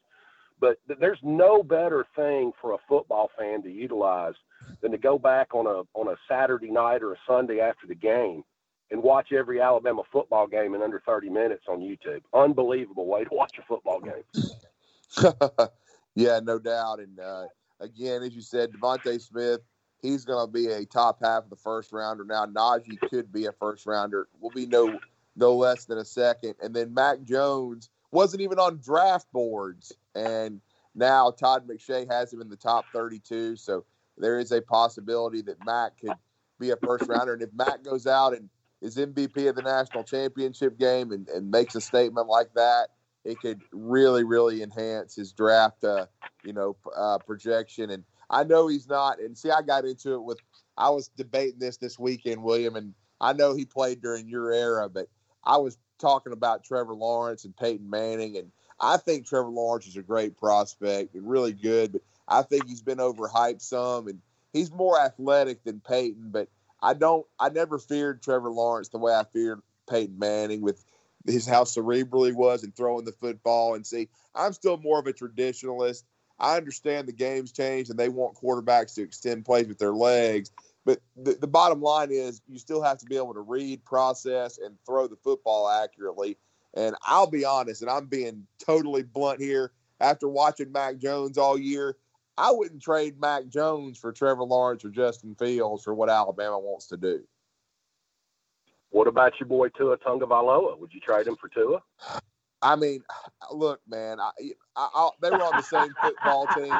But there's no better thing for a football fan to utilize than to go back on a on a Saturday night or a Sunday after the game and watch every Alabama football game in under 30 minutes on YouTube. Unbelievable way to watch a football game.
yeah, no doubt. And uh, again, as you said, DeVonta Smith, he's going to be a top half of the first rounder. Now, Najee could be a first rounder. Will be no no less than a second. And then Mac Jones wasn't even on draft boards. And now Todd McShay has him in the top 32. So there is a possibility that Mac could be a first rounder. And if Mac goes out and is MVP of the national championship game and, and makes a statement like that, it could really, really enhance his draft, uh, you know, uh, projection. And I know he's not. And see, I got into it with, I was debating this this weekend, William, and I know he played during your era, but I was talking about Trevor Lawrence and Peyton Manning, and I think Trevor Lawrence is a great prospect and really good, but I think he's been overhyped some, and he's more athletic than Peyton. But I don't, I never feared Trevor Lawrence the way I feared Peyton Manning with his how cerebral he was and throwing the football. And see, I'm still more of a traditionalist. I understand the game's changed and they want quarterbacks to extend plays with their legs. But the, the bottom line is you still have to be able to read, process, and throw the football accurately. And I'll be honest, and I'm being totally blunt here. After watching Mac Jones all year, I wouldn't trade Mac Jones for Trevor Lawrence or Justin Fields for what Alabama wants to do.
What about your boy Tua Tagovailoa? Would you trade him for Tua?
I mean, look, man, I, I, I, they were on the same football team.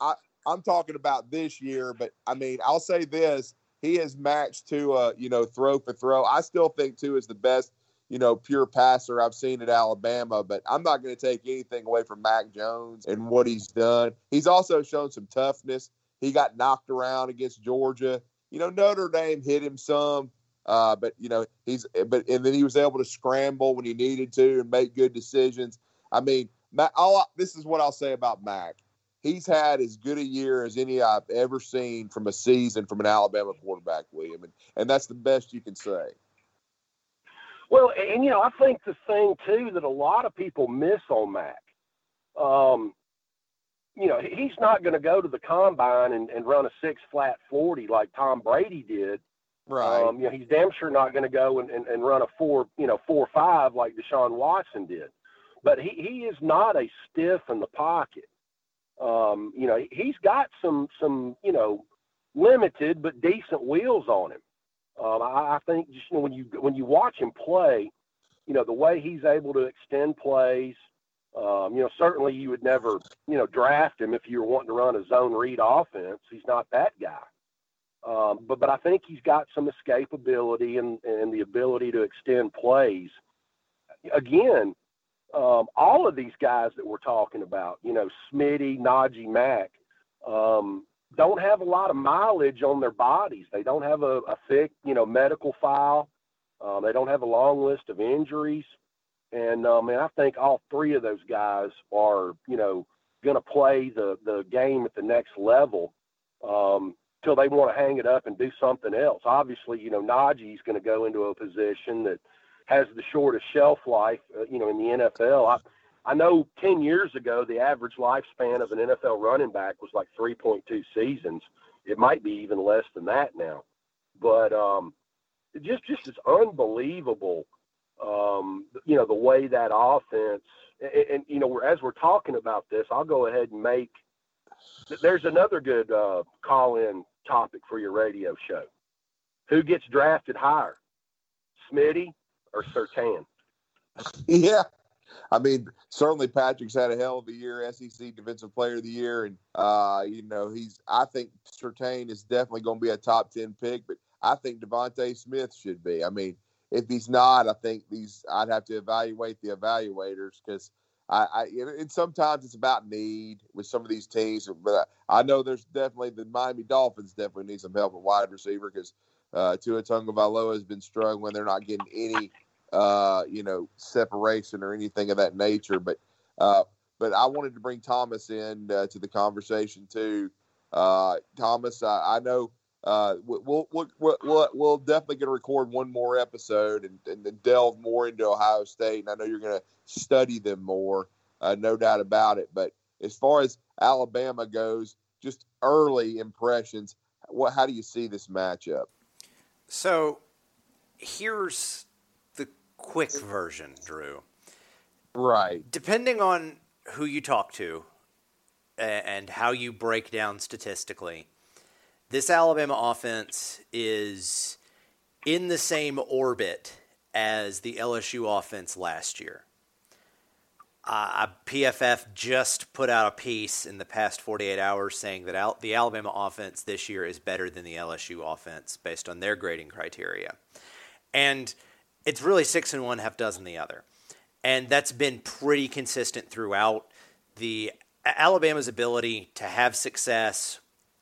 I, I'm talking about this year, but I mean, I'll say this: he has matched to, Tua, you know, throw for throw. I still think Tua is the best you know, pure passer I've seen at Alabama, but I'm not going to take anything away from Mac Jones and what he's done. He's also shown some toughness. He got knocked around against Georgia. You know, Notre Dame hit him some, uh, but you know he's but and then he was able to scramble when he needed to and make good decisions. I mean, Mac, all, this is what I'll say about Mac. He's had as good a year as any I've ever seen from a season from an Alabama quarterback, William, and, and that's the best you can say.
Well, and you know, I think the thing too that a lot of people miss on Mac, um, you know, he's not going to go to the combine and, and run a six flat forty like Tom Brady did.
Right.
Um, you know, he's damn sure not going to go and, and, and run a four, you know, four five like Deshaun Watson did. But he, he is not a stiff in the pocket. Um, you know, he's got some some you know limited but decent wheels on him. Um, I, I think just you know when you when you watch him play, you know the way he's able to extend plays. Um, you know, certainly you would never you know draft him if you were wanting to run a zone read offense. He's not that guy. Um, but but I think he's got some escapability and and the ability to extend plays. Again, um, all of these guys that we're talking about, you know, Smitty, Najee Mac, um, don't have a lot of mileage on their bodies. They don't have a, a thick, you know, medical file. Um, they don't have a long list of injuries. And um, and I think all three of those guys are, you know, going to play the the game at the next level um, till they want to hang it up and do something else. Obviously, you know, Najee's going to go into a position that has the shortest shelf life, uh, you know, in the NFL. I, I know 10 years ago, the average lifespan of an NFL running back was like 3.2 seasons. It might be even less than that now. But um, it just just is unbelievable, um, you know, the way that offense. And, and, you know, as we're talking about this, I'll go ahead and make. There's another good uh, call-in topic for your radio show. Who gets drafted higher, Smitty or Surtain?
Yeah, I mean, certainly Patrick's had a hell of a year, SEC Defensive Player of the Year, and uh, you know he's. I think Surtain is definitely going to be a top ten pick, but I think DeVonta Smith should be. I mean, if he's not, I think these. I'd have to evaluate the evaluators because I, I and sometimes it's about need with some of these teams. But I know there's definitely the Miami Dolphins definitely need some help at wide receiver because uh, Tua Tagovailoa has been struggling. When they're not getting any uh, you know, separation or anything of that nature. But uh, but I wanted to bring Thomas in uh, to the conversation too. Uh, Thomas, I, I know uh, we'll, we'll, we'll, we'll definitely going to record one more episode and, and delve more into Ohio State. And I know you're going to study them more, uh, no doubt about it. But as far as Alabama goes, just early impressions. What? How do you see this matchup?
So here's quick version, Drew.
Right.
Depending on who you talk to and how you break down statistically, this Alabama offense is in the same orbit as the LSU offense last year. Uh, PFF just put out a piece in the past 48 hours saying that Al- the Alabama offense this year is better than the LSU offense based on their grading criteria. And – it's really six and one, half dozen the other. And that's been pretty consistent throughout. The Alabama's ability to have success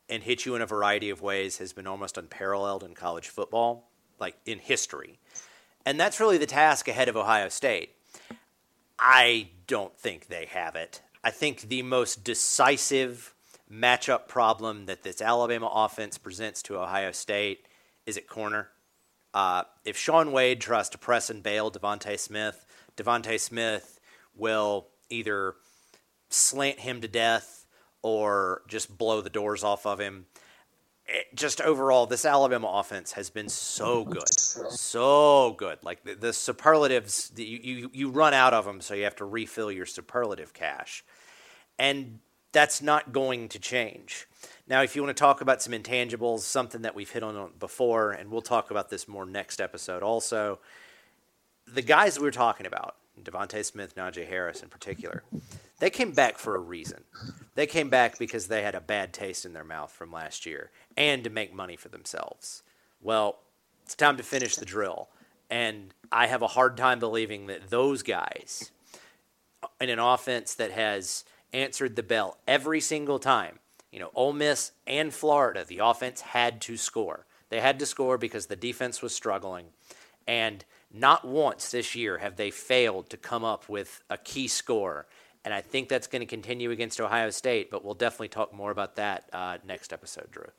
and hit you in a variety of ways has been almost unparalleled in college football, like in history. And that's really the task ahead of Ohio State. I don't think they have it. I think the most decisive matchup problem that this Alabama offense presents to Ohio State is at corner. Uh, if Shaun Wade tries to press and bail DeVonta Smith, DeVonta Smith will either slant him to death or just blow the doors off of him. It, just overall, this Alabama offense has been so good, so good. Like the, the superlatives, the, you, you run out of them, so you have to refill your superlative cache, and that's not going to change. Now, if you want to talk about some intangibles, something that we've hit on before, and we'll talk about this more next episode also, the guys were talking about, DeVonta Smith, Najee Harris in particular, they came back for a reason. They came back because they had a bad taste in their mouth from last year and to make money for themselves. Well, it's time to finish the drill. And I have a hard time believing that those guys uh, in an offense that has answered the bell every single time you know, Ole Miss and Florida, the offense had to score. They had to score because the defense was struggling. And not once this year have they failed to come up with a key score. And I think that's going to continue against Ohio State, but we'll definitely talk more about that uh, next episode, Drew.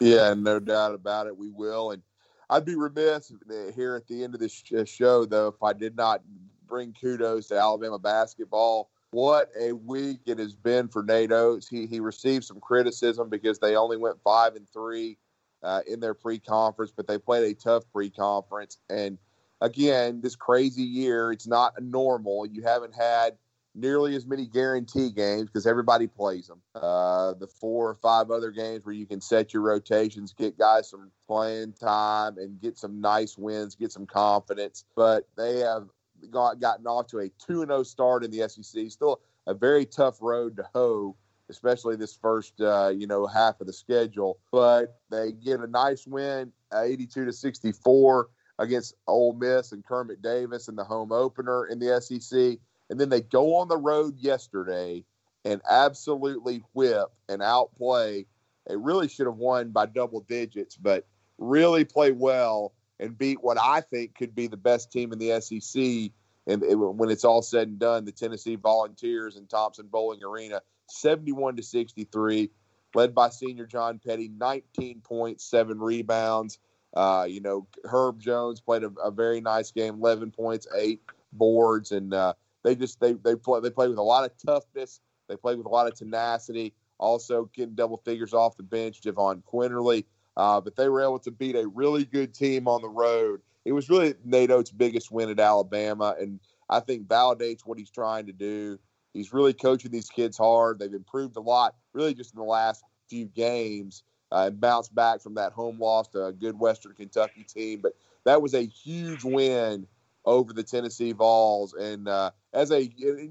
Yeah, no doubt about it. We will. And I'd be remiss here at the end of this show, though, if I did not bring kudos to Alabama basketball what a week it has been for Nate Oats. He he received some criticism because they only went five and three uh, in their pre-conference, but they played a tough pre-conference. And again, this crazy year, it's not normal. You haven't had nearly as many guarantee games because everybody plays them. Uh, the four or five other games where you can set your rotations, get guys some playing time, and get some nice wins, get some confidence. But they have got, gotten off to a 2 0 start in the SEC. Still a very tough road to hoe especially this first uh, you know half of the schedule. But they get a nice win, 82 to 64 against Ole Miss and Kermit Davis in the home opener in the SEC, and then they go on the road yesterday and absolutely whip and outplay. They really should have won by double digits, but really play well and beat what I think could be the best team in the SEC. And when it's all said and done, the Tennessee Volunteers in Thompson Boling Arena 71 to 63, led by senior John Petty, 19 points, seven rebounds. Uh, you know, Herb Jones played a, a, very nice game, 11 points, eight boards, and uh, they just they they play they play with a lot of toughness. They play with a lot of tenacity. Also, getting double figures off the bench, Jahvon Quinerly. Uh, but they were able to beat a really good team on the road. It was really Nate Oats' biggest win at Alabama, and I think validates what he's trying to do. He's really coaching these kids hard. They've improved a lot, really, just in the last few games, uh, and bounced back from that home loss to a good Western Kentucky team. But that was a huge win over the Tennessee Vols, and uh, as a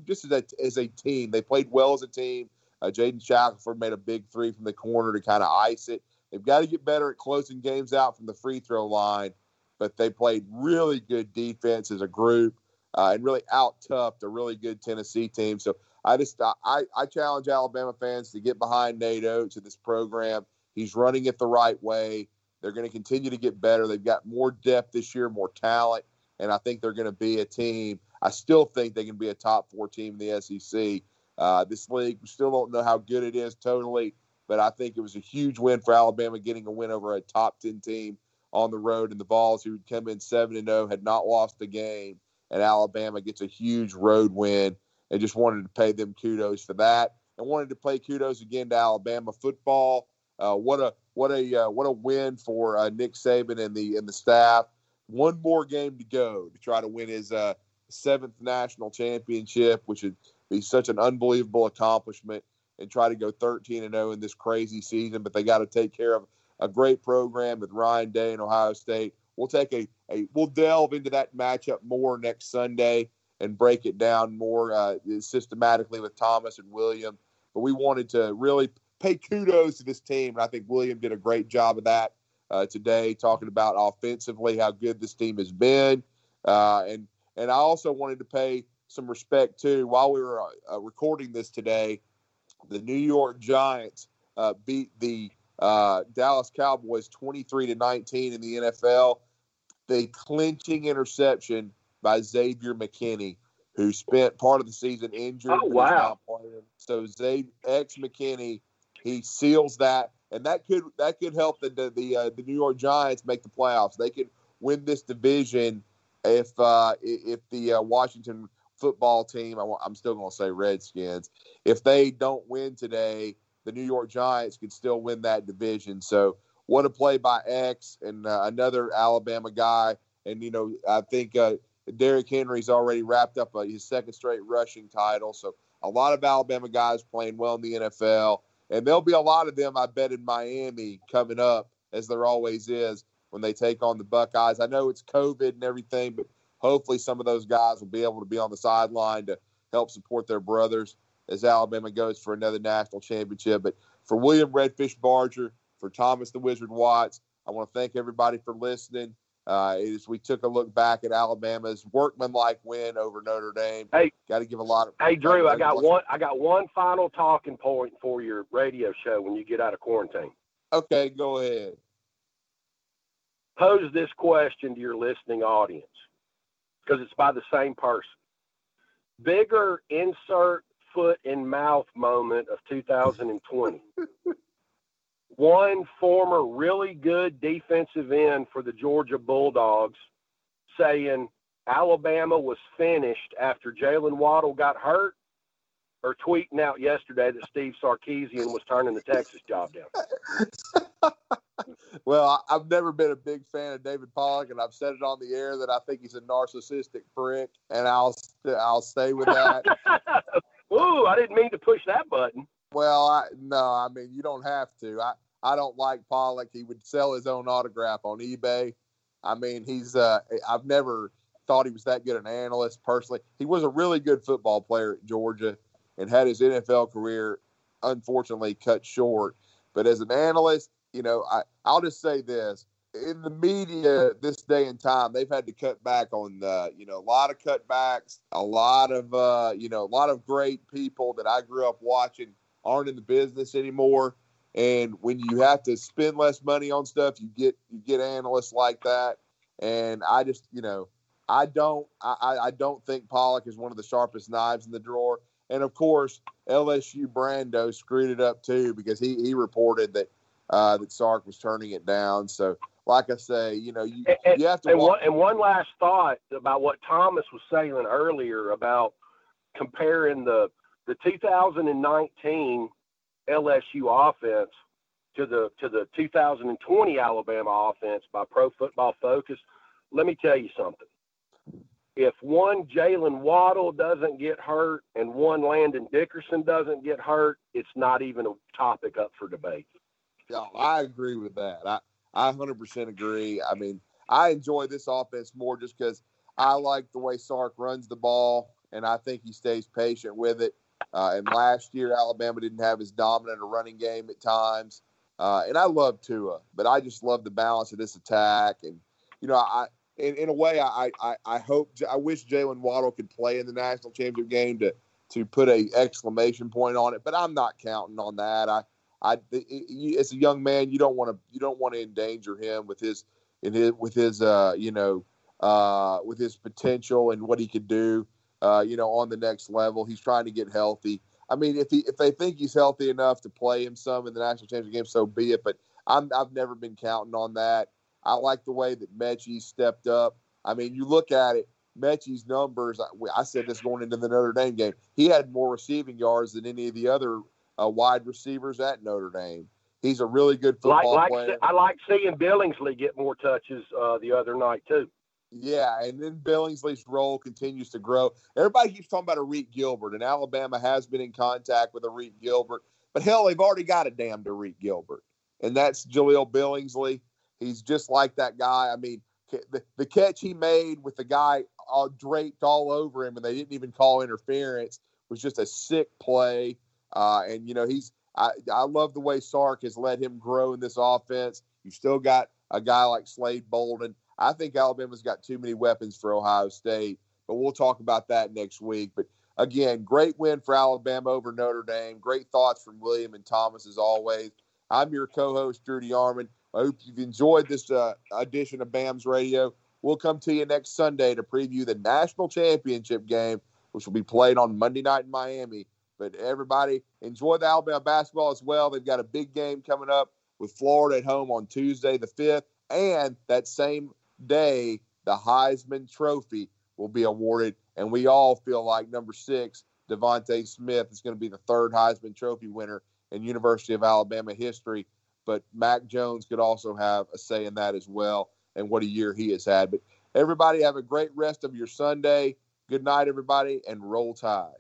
just as a, as a team, they played well as a team. Uh, Jaden Shackelford made a big three from the corner to kind of ice it. They've got to get better at closing games out from the free throw line, but they played really good defense as a group uh, and really out toughed a really good Tennessee team. So I just I, I challenge Alabama fans to get behind Nate Oats in this program. He's running it the right way. They're going to continue to get better. They've got more depth this year, more talent, and I think they're going to be a team. I still think they can be a top four team in the SEC. Uh, this league, we still don't know how good it is totally, but I think it was a huge win for Alabama getting a win over a top 10 team on the road. And the Vols, who had come in 7 and 0, had not lost a game and Alabama gets a huge road win. And just wanted to pay them kudos for that, and wanted to pay kudos again to Alabama football. Uh, what a what a uh, what a win for uh, Nick Saban and the and the staff. One more game to go to try to win his uh, seventh national championship, which would be such an unbelievable accomplishment, and try to go 13 and 0 in this crazy season. But they got to take care of a great program with Ryan Day and Ohio State. We'll take a, a we'll delve into that matchup more next Sunday and break it down more uh, systematically with Thomas and William. But we wanted to really pay kudos to this team, and I think William did a great job of that uh, today, talking about offensively how good this team has been, uh, and and I also wanted to pay some respect too. While we were uh, recording this today, the New York Giants uh, beat the uh, Dallas Cowboys 23 to 19 in the NFL the clinching interception by Xavier McKinney, who spent part of the season injured.
Oh wow!
So Xavier X McKinney, he seals that, and that could that could help the the the, uh, the New York Giants make the playoffs. They could win this division if uh, if the uh, Washington football team, I'm still going to say Redskins, if they don't win today, the New York Giants could still win that division. So what a play by X and uh, another Alabama guy. And, you know, I think uh, Derrick Henry's already wrapped up uh, his second straight rushing title. So a lot of Alabama guys playing well in the NFL. And there'll be a lot of them, I bet, in Miami coming up, as there always is when they take on the Buckeyes. I know it's COVID and everything, but hopefully some of those guys will be able to be on the sideline to help support their brothers as Alabama goes for another national championship. But for William Redfish Barger, for Thomas the Wizard Watts. I want to thank everybody for listening. Uh, as we took a look back at Alabama's workmanlike win over Notre Dame.
Hey,
got to give a lot of.
Hey, Drew, I got one. I got one final talking point for your radio show when you get out of quarantine.
Okay, go ahead.
Pose this question to your listening audience because it's by the same person. Bigger insert foot in mouth moment of 2020. one former really good defensive end for the Georgia Bulldogs saying Alabama was finished after Jalen Waddle got hurt, or tweeting out yesterday that Steve Sarkisian was turning the Texas job down.
well, I've never been a big fan of David Pollack, and I've said it on the air that I think he's a narcissistic prick, and I'll I'll stay with that.
Ooh, I didn't mean to push that button.
Well, I, no, I mean you don't have to. I I don't like Pollack. He would sell his own autograph on eBay. I mean, he's uh, I've never thought he was that good an analyst personally. He was a really good football player at Georgia and had his NFL career unfortunately cut short. But as an analyst, you know, I, I'll just say this. In the media this day and time, they've had to cut back on the, you know, a lot of cutbacks, a lot of, uh, you know, a lot of great people that I grew up watching aren't in the business anymore. And when you have to spend less money on stuff, you get you get analysts like that. And I just, you know, I don't I, I don't think Pollack is one of the sharpest knives in the drawer. And of course, LSU Brando screwed it up too because he he reported that uh, that Sark was turning it down. So, like I say, you know, you,
and,
you have to.
And one, and one last thought about what Thomas was saying earlier about comparing the the 2019 LSU offense to the to the 2020 Alabama offense by Pro Football Focus. Let me tell you something. If one Jalen Waddle doesn't get hurt and one Landon Dickerson doesn't get hurt, it's not even a topic up for debate.
Yeah, I agree with that. I I 100% agree. I mean, I enjoy this offense more just because I like the way Sark runs the ball, and I think he stays patient with it. Uh, and last year, Alabama didn't have as dominant a running game at times. Uh, and I love Tua, but I just love the balance of this attack. And you know, I in, in a way, I I, I hope I wish Jalen Waddle could play in the national championship game to to put a exclamation point on it. But I'm not counting on that. I I as a young man, you don't want to you don't want to endanger him with his in his with his uh you know uh with his potential and what he could do uh, you know, on the next level. He's trying to get healthy. I mean, if he if they think he's healthy enough to play him some in the national championship game, so be it. But I'm I've never been counting on that. I like the way that Metchie stepped up. I mean, you look at it, Metchie's numbers. I, I said this going into the Notre Dame game. He had more receiving yards than any of the other uh, wide receivers at Notre Dame. He's a really good football
like, like,
player.
I like seeing Billingsley get more touches uh, the other night too.
Yeah, and then Billingsley's role continues to grow. Everybody keeps talking about Arik Gilbert, and Alabama has been in contact with Arik Gilbert. But hell, they've already got a damn Arik Gilbert, and that's Jahleel Billingsley. He's just like that guy. I mean, the, the catch he made with the guy all draped all over him, and they didn't even call interference, was just a sick play. Uh, and you know, he's I, I love the way Sark has let him grow in this offense. You've still got a guy like Slade Bolden. I think Alabama's got too many weapons for Ohio State, but we'll talk about that next week. But again, great win for Alabama over Notre Dame. Great thoughts from William and Thomas as always. I'm your co-host, Drew DeArmond. I hope you've enjoyed this uh, edition of BAMS Radio. We'll come to you next Sunday to preview the national championship game, which will be played on Monday night in Miami. But everybody, enjoy the Alabama basketball as well. They've got a big game coming up with Florida at home on Tuesday the 5th. And that same day, the Heisman Trophy will be awarded, and we all feel like number six, DeVonta Smith, is going to be the third Heisman Trophy winner in University of Alabama history. But Mac Jones could also have a say in that as well, and what a year he has had. But everybody have a great rest of your Sunday. Good night, everybody, and roll tide.